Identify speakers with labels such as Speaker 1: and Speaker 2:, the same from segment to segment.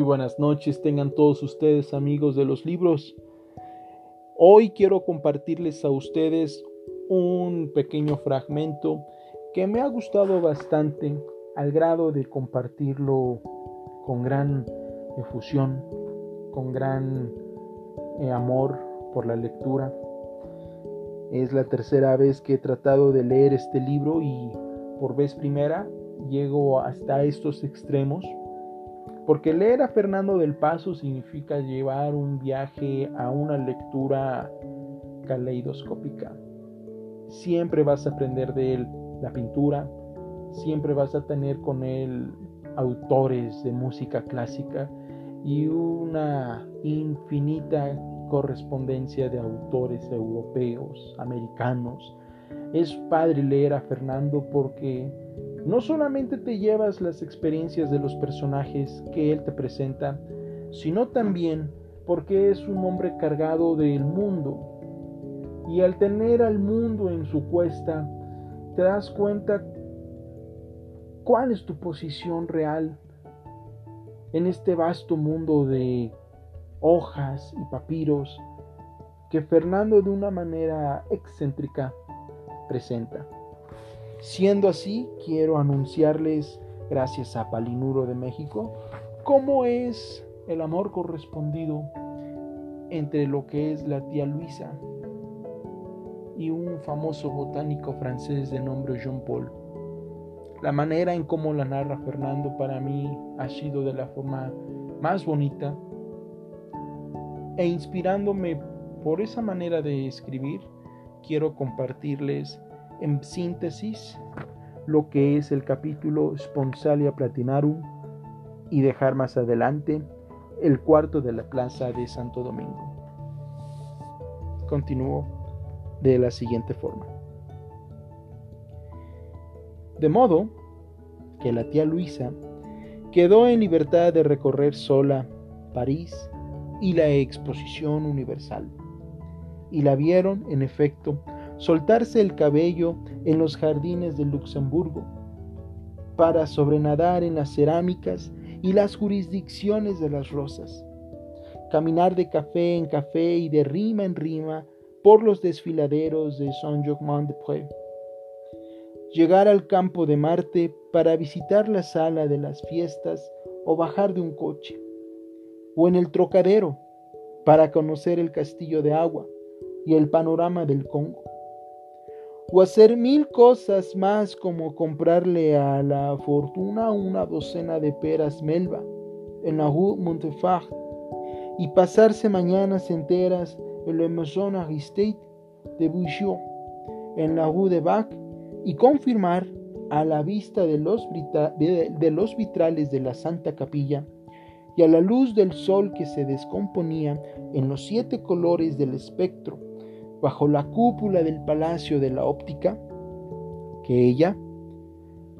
Speaker 1: Muy buenas noches, tengan todos ustedes amigos de los libros. Hoy quiero compartirles a ustedes un pequeño fragmento que me ha gustado bastante al grado de compartirlo con gran efusión, con gran eh, amor por la lectura. Es la tercera vez que he tratado de leer este libro y por vez primera llego hasta estos extremos porque leer a Fernando del Paso significa llevar un viaje a una lectura caleidoscópica. Siempre vas a aprender de él la pintura, siempre vas a tener con él autores de música clásica y una infinita correspondencia de autores europeos, americanos. Es padre leer a Fernando porque no solamente te llevas las experiencias de los personajes que él te presenta, sino también porque es un hombre cargado del mundo. Y al tener al mundo en su cuesta, te das cuenta cuál es tu posición real en este vasto mundo de hojas y papiros que Fernando de una manera excéntrica presenta. Siendo así, quiero anunciarles, gracias a Palinuro de México, cómo es el amor correspondido entre lo que es la tía Luisa y un famoso botánico francés de nombre Jean Paul. La manera en cómo la narra Fernando para mí ha sido de la forma más bonita e inspirándome por esa manera de escribir, quiero compartirles en síntesis lo que es el capítulo Sponsalia Platinarum y dejar más adelante el cuarto de la plaza de Santo Domingo. Continúo de la siguiente forma. De modo que la tía Luisa quedó en libertad de recorrer sola París y la exposición universal. Y la vieron, en efecto, soltarse el cabello en los jardines de Luxemburgo, para sobrenadar en las cerámicas y las jurisdicciones de las rosas, caminar de café en café y de rima en rima por los desfiladeros de Saint-Germain-de-Prés, llegar al campo de Marte para visitar la sala de las fiestas o bajar de un coche, o en el trocadero para conocer el castillo de agua y el panorama del Congo o hacer mil cosas más como comprarle a la fortuna una docena de peras melba en la rue Montefort y pasarse mañanas enteras en la Maison Aristide de Bouchot en la rue de Bac y confirmar a la vista de los, de los vitrales de la Santa Capilla y a la luz del sol que se descomponía en los siete colores del espectro bajo la cúpula del Palacio de la Óptica, que ella,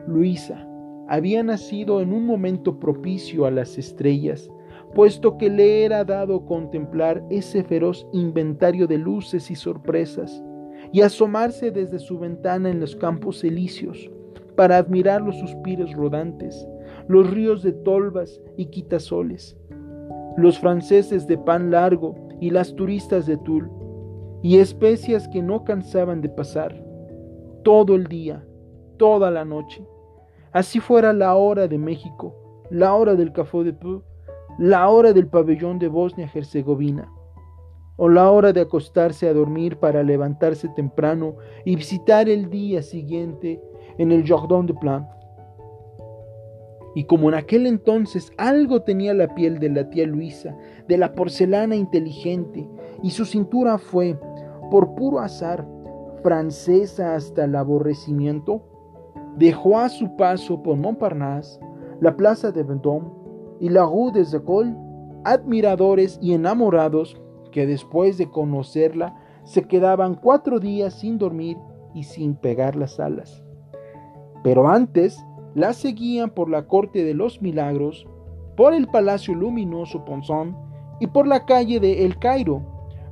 Speaker 1: Luisa, había nacido en un momento propicio a las estrellas, puesto que le era dado contemplar ese feroz inventario de luces y sorpresas, y asomarse desde su ventana en los campos elíseos, para admirar los suspiros rodantes, los ríos de tolvas y quitasoles, los franceses de pan largo y las turistas de tul, y especias que no cansaban de pasar todo el día, toda la noche. Así fuera la hora de México, la hora del Café de Peu, la hora del pabellón de Bosnia-Herzegovina, o la hora de acostarse a dormir para levantarse temprano y visitar el día siguiente en el Jardin de Plan. Y como en aquel entonces algo tenía la piel de la tía Luisa, de la porcelana inteligente, y su cintura fue, por puro azar, francesa hasta el aborrecimiento, dejó a su paso por Montparnasse, la plaza de Vendôme y la rue des Écoles, admiradores y enamorados que después de conocerla se quedaban cuatro días sin dormir y sin pegar las alas. Pero antes la seguían por la corte de los milagros, por el palacio luminoso Ponzón y por la calle de El Cairo,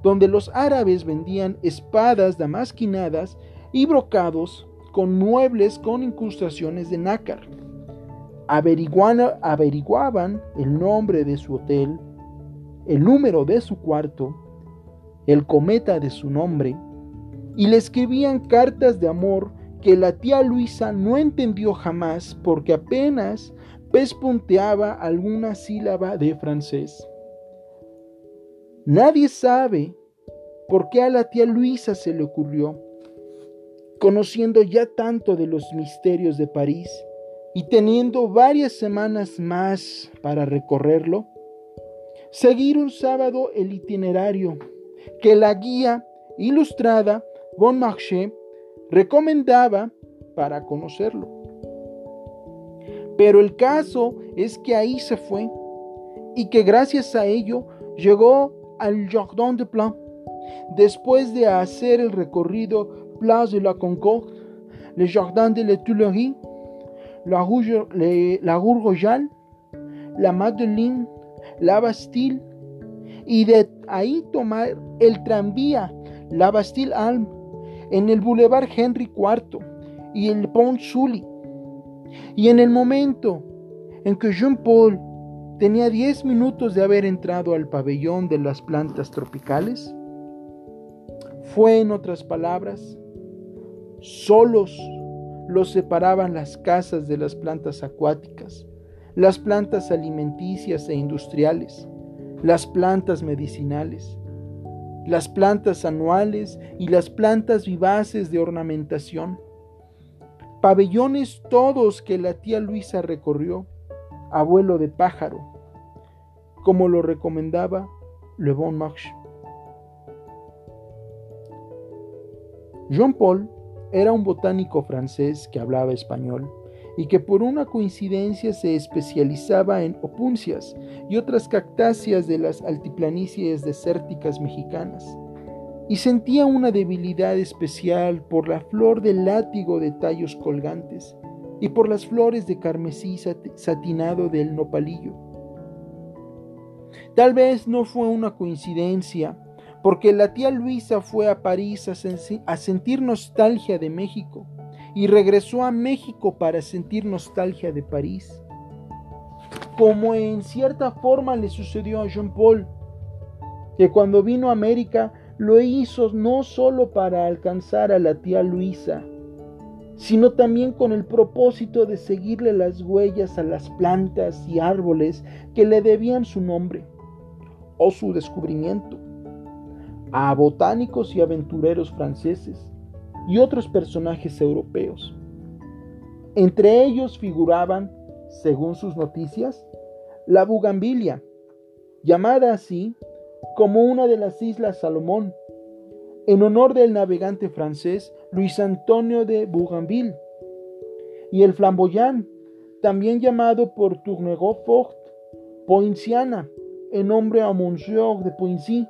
Speaker 1: donde los árabes vendían espadas damasquinadas y brocados con muebles con incrustaciones de nácar. averiguaban el nombre de su hotel, el número de su cuarto, el cometa de su nombre, y le escribían cartas de amor que la tía Luisa no entendió jamás porque apenas pespunteaba alguna sílaba de francés. Nadie sabe por qué a la tía Luisa se le ocurrió, conociendo ya tanto de los misterios de París y teniendo varias semanas más para recorrerlo, seguir un sábado el itinerario que la guía ilustrada Bon Marché recomendaba para conocerlo. Pero el caso es que ahí se fue y que gracias a ello llegó al Jardin de Plan. Después de hacer el recorrido Place de la Concorde, le Jardin de la Tuileries, la Rue, la Rue Royale, la Madeleine, la Bastille, y de ahí tomar el tranvía, la Bastille Alm, en el Boulevard Henry IV y el Pont Sully. Y en el momento en que Jean-Paul tenía 10 minutos de haber entrado al pabellón de las plantas tropicales, fue en otras palabras, solos los separaban las casas de las plantas acuáticas, las plantas alimenticias e industriales, las plantas medicinales, las plantas anuales y las plantas vivaces de ornamentación. Pabellones todos que la tía Luisa recorrió, abuelo de pájaro, como lo recomendaba Le Bon Marche. Jean Paul era un botánico francés que hablaba español y que por una coincidencia se especializaba en opuncias y otras cactáceas de las altiplanicies desérticas mexicanas, y sentía una debilidad especial por la flor del látigo de tallos colgantes y por las flores de carmesí satinado del nopalillo. Tal vez no fue una coincidencia, porque la tía Luisa fue a París a, sentir nostalgia de México y regresó a México para sentir nostalgia de París. Como en cierta forma le sucedió a Jean Paul, que cuando vino a América lo hizo no solo para alcanzar a la tía Luisa, sino también con el propósito de seguirle las huellas a las plantas y árboles que le debían su nombre o su descubrimiento, a botánicos y aventureros franceses, y otros personajes europeos. Entre ellos figuraban, según sus noticias, la bugambilia, llamada así como una de las islas Salomón, en honor del navegante francés Luis Antonio de Bougainville, y el flamboyant, también llamado por Tournegot Fort, Poinciana, en nombre a Monsieur de Poincy,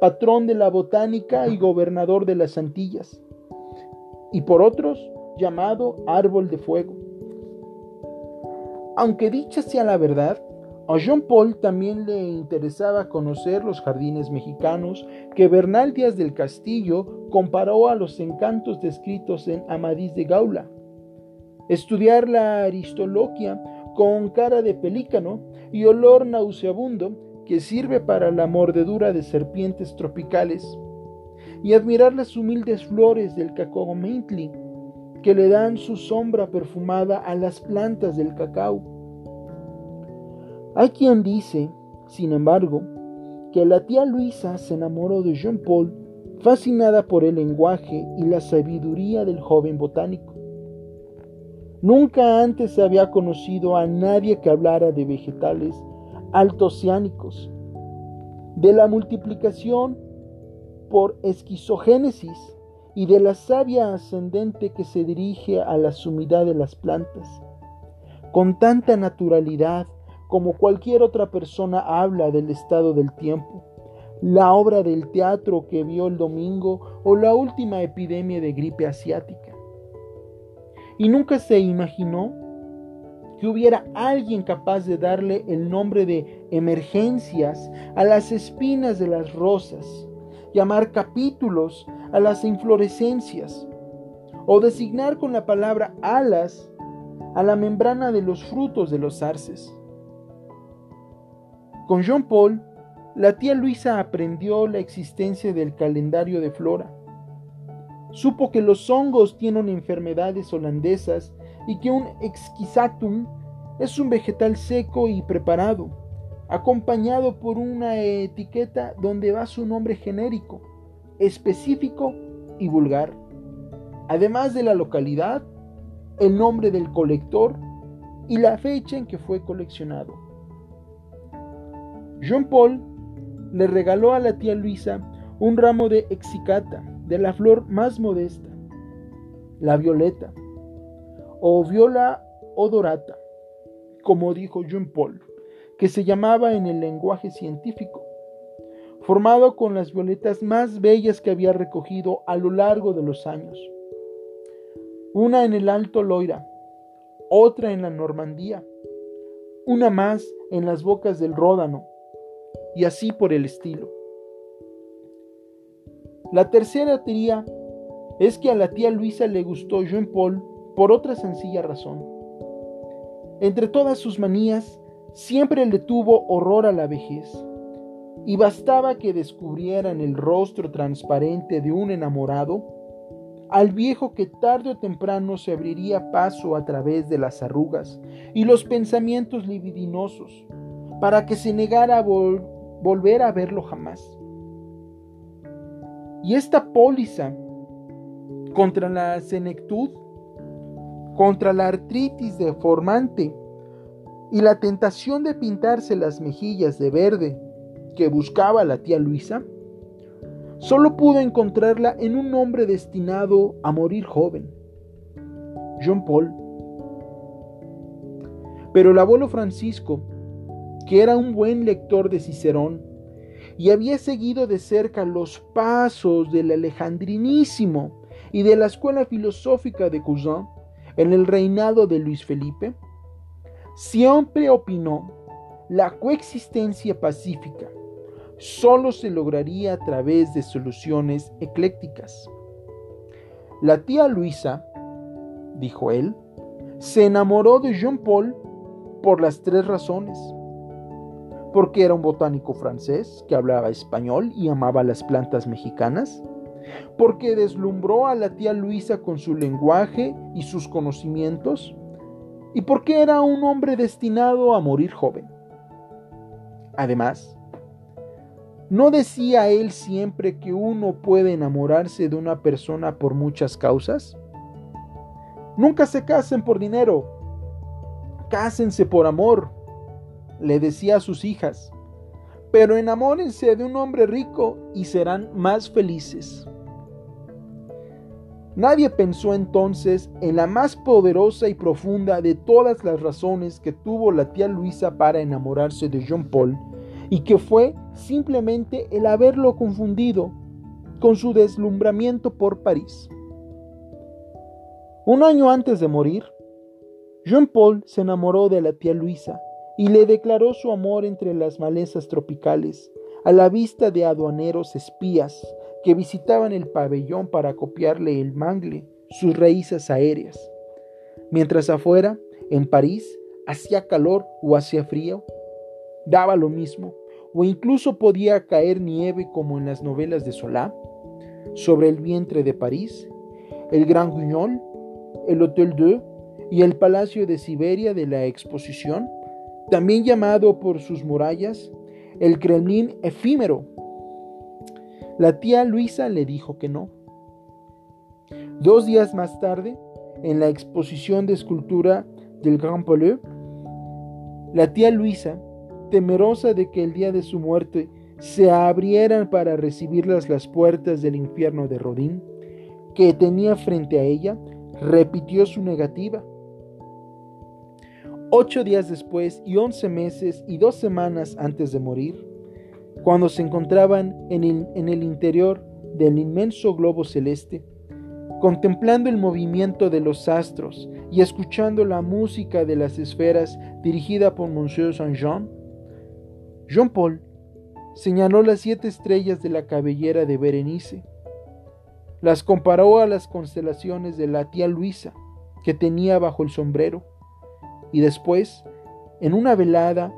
Speaker 1: patrón de la botánica y gobernador de las Antillas y por otros llamado árbol de fuego. Aunque dicha sea la verdad, a Jean Paul también le interesaba conocer los jardines mexicanos que Bernal Díaz del Castillo comparó a los encantos descritos en Amadís de Gaula. Estudiar la aristoloquia con cara de pelícano y olor nauseabundo que sirve para la mordedura de serpientes tropicales y admirar las humildes flores del cacao Maitli que le dan su sombra perfumada a las plantas del cacao. Hay quien dice, sin embargo, que la tía Luisa se enamoró de Jean Paul fascinada por el lenguaje y la sabiduría del joven botánico. Nunca antes había conocido a nadie que hablara de vegetales altociánicos, de la multiplicación por esquizogénesis y de la savia ascendente que se dirige a la sumidad de las plantas. Con tanta naturalidad como cualquier otra persona habla del estado del tiempo, la obra del teatro que vio el domingo o la última epidemia de gripe asiática. Y nunca se imaginó que hubiera alguien capaz de darle el nombre de emergencias a las espinas de las rosas llamar capítulos a las inflorescencias o designar con la palabra alas a la membrana de los frutos de los arces. Con Jean Paul, la tía Luisa aprendió la existencia del calendario de flora. Supo que los hongos tienen enfermedades holandesas y que un exquisatum es un vegetal seco y preparado, acompañado por una etiqueta donde va su nombre genérico, específico y vulgar, además de la localidad, el nombre del colector y la fecha en que fue coleccionado. Jean Paul le regaló a la tía Luisa un ramo de exicata, de la flor más modesta, la violeta, o viola odorata, como dijo Jean Paul, que se llamaba en el lenguaje científico, formado con las violetas más bellas que había recogido a lo largo de los años. Una en el Alto Loira, otra en la Normandía, una más en las bocas del Ródano, y así por el estilo. La tercera teoría es que a la tía Luisa le gustó Jean Paul por otra sencilla razón. Entre todas sus manías, siempre le tuvo horror a la vejez, y bastaba que descubriera en el rostro transparente de un enamorado al viejo que tarde o temprano se abriría paso a través de las arrugas y los pensamientos libidinosos, para que se negara a volver a verlo jamás. Y esta póliza contra la senectud, contra la artritis deformante y la tentación de pintarse las mejillas de verde que buscaba la tía Luisa, solo pudo encontrarla en un hombre destinado a morir joven, John Paul. Pero el abuelo Francisco, que era un buen lector de Cicerón y había seguido de cerca los pasos del alejandrinísimo y de la escuela filosófica de Cousin en el reinado de Luis Felipe, siempre opinó la coexistencia pacífica solo se lograría a través de soluciones eclécticas. La tía Luisa, dijo él, se enamoró de Jean Paul por las tres razones. Porque era un botánico francés que hablaba español y amaba las plantas mexicanas. Porque deslumbró a la tía Luisa con su lenguaje y sus conocimientos. Y porque era un hombre destinado a morir joven. Además, ¿No decía él siempre que uno puede enamorarse de una persona por muchas causas? Nunca se casen por dinero, cásense por amor, le decía a sus hijas, pero enamórense de un hombre rico y serán más felices. Nadie pensó entonces en la más poderosa y profunda de todas las razones que tuvo la tía Luisa para enamorarse de Jean Paul y que fue simplemente el haberlo confundido con su deslumbramiento por París. Un año antes de morir, Jean Paul se enamoró de la tía Luisa y le declaró su amor entre las malezas tropicales, a la vista de aduaneros espías que visitaban el pabellón para copiarle el mangle, sus raíces aéreas. Mientras afuera, en París, hacía calor o hacía frío, daba lo mismo, o incluso podía caer nieve como en las novelas de Solá, sobre el vientre de París, el Gran Guignol, el Hotel Deux y el Palacio de Siberia de la Exposición, también llamado por sus murallas el Kremlin efímero. La tía Luisa le dijo que no. Dos días más tarde, en la exposición de escultura del Grand Palais, la tía Luisa temerosa de que el día de su muerte se abrieran para recibirlas las puertas del infierno de Rodín, que tenía frente a ella, repitió su negativa. Ocho días después y once meses y dos semanas antes de morir, cuando se encontraban en el, interior del inmenso globo celeste, contemplando el movimiento de los astros y escuchando la música de las esferas dirigida por Monsieur Saint-Jean, Jean Paul señaló las siete estrellas de la cabellera de Berenice. Las comparó a las constelaciones de la tía Luisa que tenía bajo el sombrero y después, en una velada,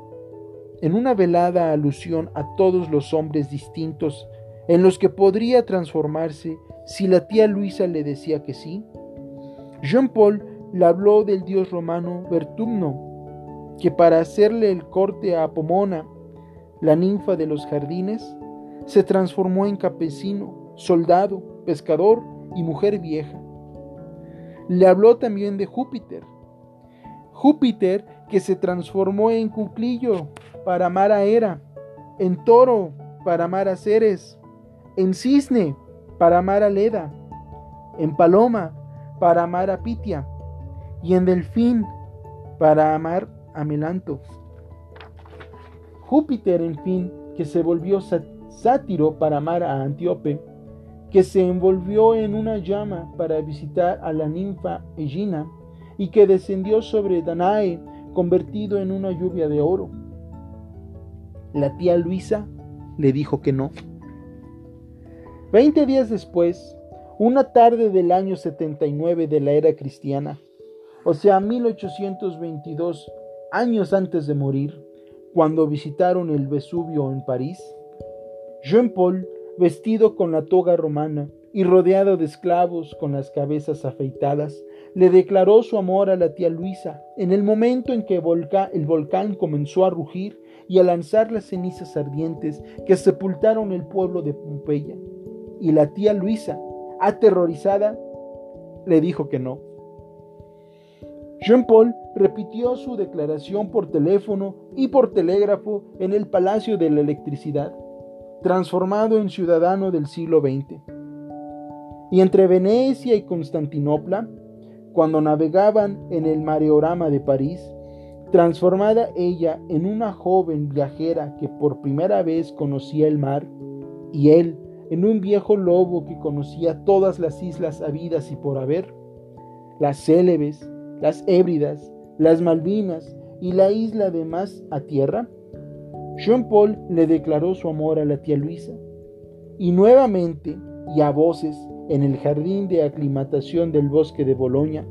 Speaker 1: en una velada alusión a todos los hombres distintos en los que podría transformarse si la tía Luisa le decía que sí? Jean Paul le habló del dios romano Vertumno, que para hacerle el corte a Pomona, la ninfa de los jardines, se transformó en campesino, soldado, pescador y mujer vieja. Le habló también de Júpiter. Júpiter que se transformó en cuclillo para amar a Hera, en toro para amar a Ceres, en cisne para amar a Leda, en paloma para amar a Pitia y en delfín para amar a Melanto. Júpiter, en fin, que se volvió sátiro para amar a Antíope, que se envolvió en una llama para visitar a la ninfa Egina y que descendió sobre Danae convertido en una lluvia de oro. La tía Luisa le dijo que no. Veinte días después, una tarde del año 79 de la era cristiana, o sea, 1822 años antes de morir, cuando visitaron el Vesubio en París, Jean Paul, vestido con la toga romana y rodeado de esclavos con las cabezas afeitadas, le declaró su amor a la tía Luisa en el momento en que el volcán comenzó a rugir y a lanzar las cenizas ardientes que sepultaron el pueblo de Pompeya. Y la tía Luisa, aterrorizada, le dijo que no. Jean Paul repitió su declaración por teléfono y por telégrafo en el Palacio de la Electricidad, transformado en ciudadano del siglo XX. Y entre Venecia y Constantinopla, cuando navegaban en el mareorama de París, transformada ella en una joven viajera que por primera vez conocía el mar, y él en un viejo lobo que conocía todas las islas habidas y por haber, las célebes, las Hébridas, las Malvinas y la isla de más a tierra, Jean Paul le declaró su amor a la tía Luisa. Y nuevamente, y a voces, en el jardín de aclimatación del bosque de Boloña,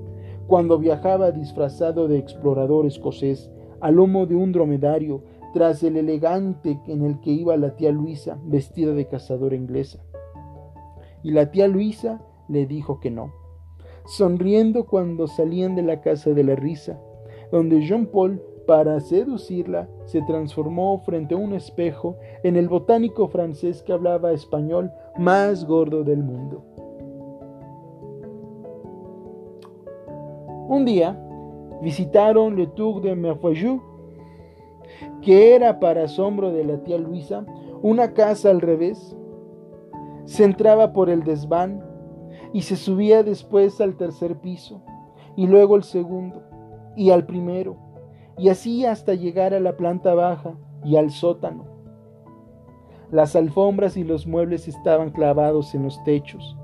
Speaker 1: cuando viajaba disfrazado de explorador escocés, al lomo de un dromedario, tras el elegante en el que iba la tía Luisa, vestida de cazadora inglesa. Y la tía Luisa le dijo que no sonriendo cuando salían de la casa de la risa, donde Jean Paul, para seducirla, se transformó frente a un espejo en el botánico francés que hablaba español más gordo del mundo. Un día visitaron Le Tour de Merfayou, que era para asombro de la tía Luisa una casa al revés. Se entraba por el desván y se subía después al tercer piso, y luego al segundo, y al primero, y así hasta llegar a la planta baja y al sótano. Las alfombras y los muebles estaban clavados en los techos.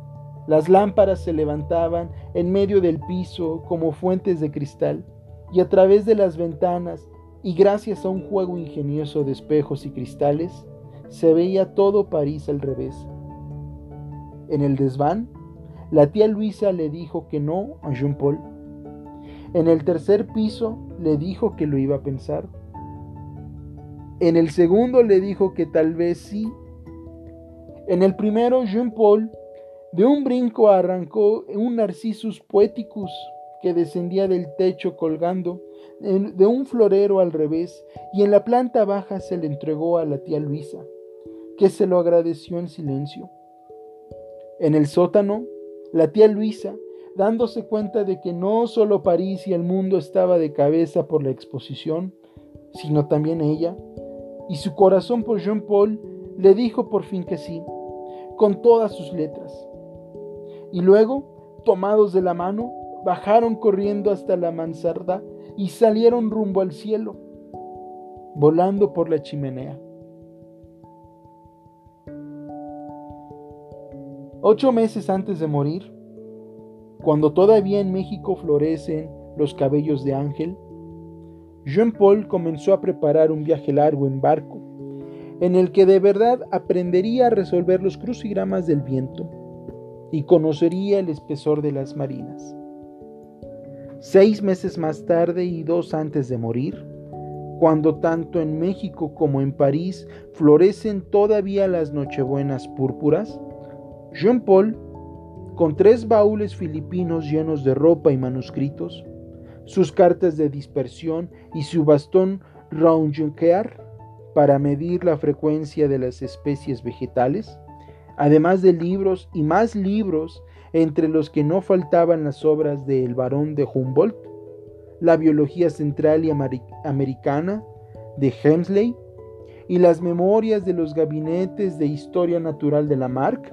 Speaker 1: Las lámparas se levantaban en medio del piso como fuentes de cristal, y a través de las ventanas, y gracias a un juego ingenioso de espejos y cristales, se veía todo París al revés. En el desván la tía Luisa le dijo que no a Jean Paul. En el tercer piso le dijo que lo iba a pensar. En el segundo le dijo que tal vez sí. En el primero, Jean Paul de un brinco arrancó un Narcissus poeticus que descendía del techo colgando de un florero al revés y en la planta baja se le entregó a la tía Luisa, que se lo agradeció en silencio. En el sótano, la tía Luisa, dándose cuenta de que no solo París y el mundo estaba de cabeza por la exposición, sino también ella, y su corazón por Jean Paul le dijo por fin que sí, con todas sus letras. Y luego, tomados de la mano, bajaron corriendo hasta la mansarda y salieron rumbo al cielo, volando por la chimenea. Ocho meses antes de morir, cuando todavía en México florecen los cabellos de ángel, Jean Paul comenzó a preparar un viaje largo en barco, en el que de verdad aprendería a resolver los crucigramas del viento y conocería el espesor de las marinas. Seis meses más tarde y dos antes de morir, cuando tanto en México como en París florecen todavía las nochebuenas púrpuras, Jean Paul, con tres baúles filipinos llenos de ropa y manuscritos, sus cartas de dispersión y su bastón Raunjunkear para medir la frecuencia de las especies vegetales, además de libros y más libros entre los que no faltaban las obras del barón de Humboldt, la biología central y americana de Hemsley y las memorias de los gabinetes de historia natural de Lamarck,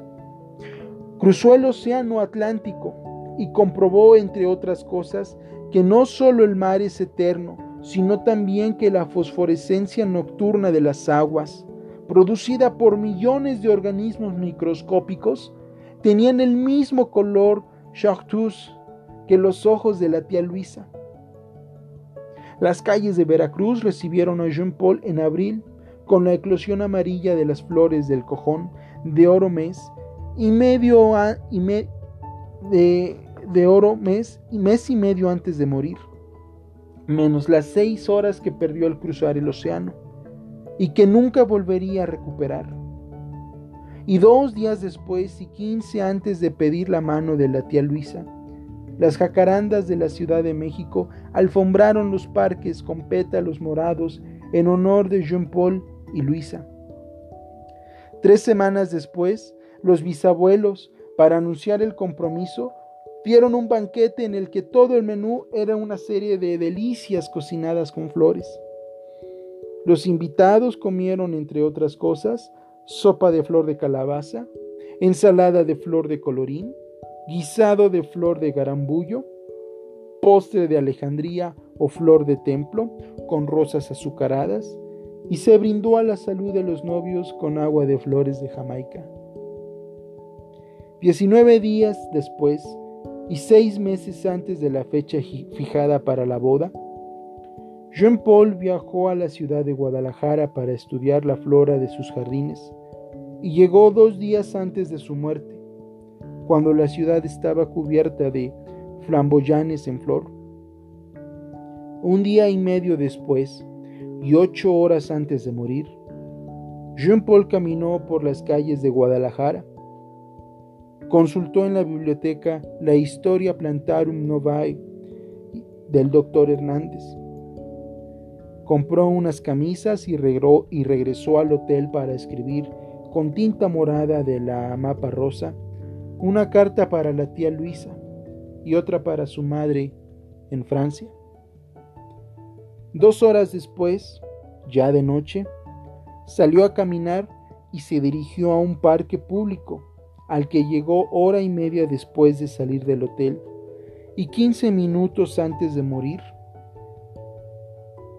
Speaker 1: cruzó el océano Atlántico y comprobó, entre otras cosas, que no solo el mar es eterno, sino también que la fosforescencia nocturna de las aguas, producida por millones de organismos microscópicos, tenían el mismo color chartreuse que los ojos de la tía Luisa. Las calles de Veracruz recibieron a Jean Paul en abril con la eclosión amarilla de las flores del cojón de oro mes y medio y de, de oro mes y mes y medio antes de morir, menos las seis horas que perdió al cruzar el océano y que nunca volvería a recuperar. Y dos días después y quince antes de pedir la mano de la tía Luisa, las jacarandas de la Ciudad de México alfombraron los parques con pétalos morados en honor de Jean Paul y Luisa. Tres semanas después, los bisabuelos, para anunciar el compromiso, dieron un banquete en el que todo el menú era una serie de delicias cocinadas con flores. Los invitados comieron, entre otras cosas, sopa de flor de calabaza, ensalada de flor de colorín, guisado de flor de garambullo, postre de Alejandría o flor de templo con rosas azucaradas, y se brindó a la salud de los novios con agua de flores de Jamaica. Diecinueve días después y seis meses antes de la fecha fijada para la boda, Jean Paul viajó a la ciudad de Guadalajara para estudiar la flora de sus jardines y llegó dos días antes de su muerte cuando la ciudad estaba cubierta de flamboyanes en flor. Un día y medio después, y ocho horas antes de morir, Jean Paul caminó por las calles de Guadalajara. Consultó en la biblioteca la Historia Plantarum Novae del doctor Hernández. Compró unas camisas y, y regresó al hotel para escribir con tinta morada de la mapa rosa una carta para la tía Luisa y otra para su madre en Francia. Dos horas después, ya de noche, salió a caminar y se dirigió a un parque público al que llegó hora y media después de salir del hotel y quince minutos antes de morir.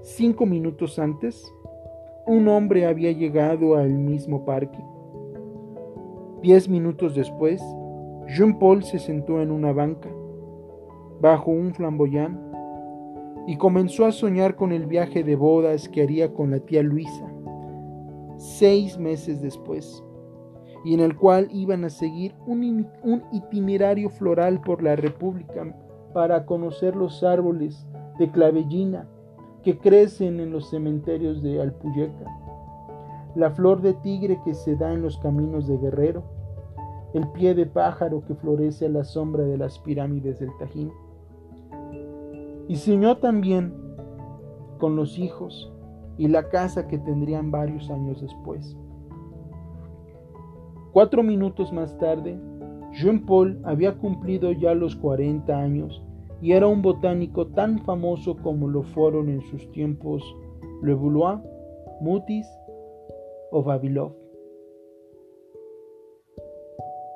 Speaker 1: Cinco minutos antes, un hombre había llegado al mismo parque. Diez minutos después, Jean Paul se sentó en una banca, bajo un flamboyán, y comenzó a soñar con el viaje de bodas que haría con la tía Luisa, seis meses después, y en el cual iban a seguir un, un itinerario floral por la República para conocer los árboles de clavellina que crecen en los cementerios de Alpuyeca, la flor de tigre que se da en los caminos de Guerrero, el pie de pájaro que florece a la sombra de las pirámides del Tajín. Y soñó también con los hijos y la casa que tendrían varios años después. Cuatro minutos más tarde, Jean Paul había cumplido ya los 40 años y era un botánico tan famoso como lo fueron en sus tiempos Le Boulois, Mutis o Vavilov.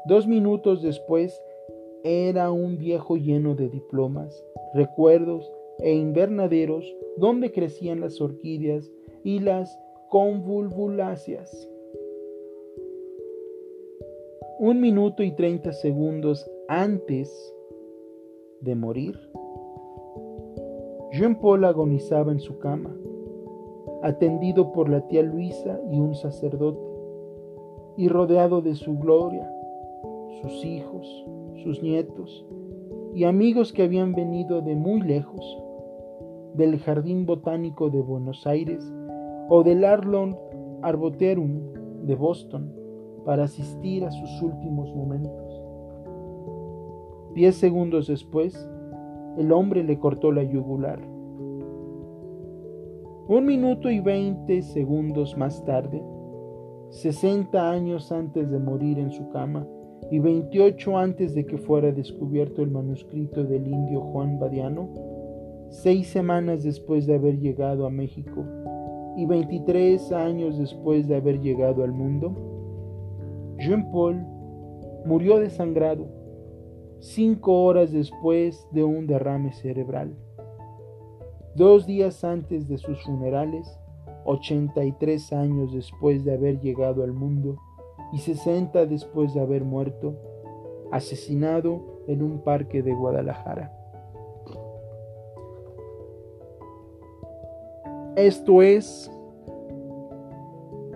Speaker 1: Dos minutos después era un viejo lleno de diplomas, recuerdos e invernaderos donde crecían las orquídeas y las convulvuláceas. Un minuto y treinta segundos antes de morir, Jean Paul agonizaba en su cama, atendido por la tía Luisa y un sacerdote, y rodeado de su gloria sus hijos, sus nietos y amigos que habían venido de muy lejos, del Jardín Botánico de Buenos Aires o del Arlon Arboretum de Boston, para asistir a sus últimos momentos. Diez segundos después, el hombre le cortó la yugular. Un minuto y veinte segundos más tarde, sesenta años antes de morir en su cama y veintiocho antes de que fuera descubierto el manuscrito del indio Juan Badiano, seis semanas después de haber llegado a México y veintitrés años después de haber llegado al mundo, Jean Paul murió desangrado cinco horas después de un derrame cerebral. Dos días antes de sus funerales, 83 años después de haber llegado al mundo y 60 después de haber muerto, asesinado en un parque de Guadalajara. Esto es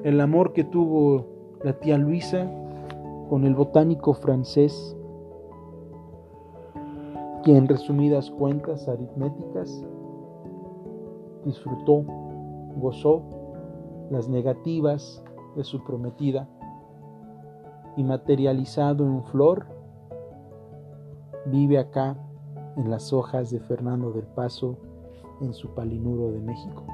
Speaker 1: el amor que tuvo la tía Luisa con el botánico francés quien resumidas cuentas aritméticas disfrutó, gozó las negativas de su prometida y materializado en flor, vive acá en las hojas de Fernando del Paso en su Palinuro de México.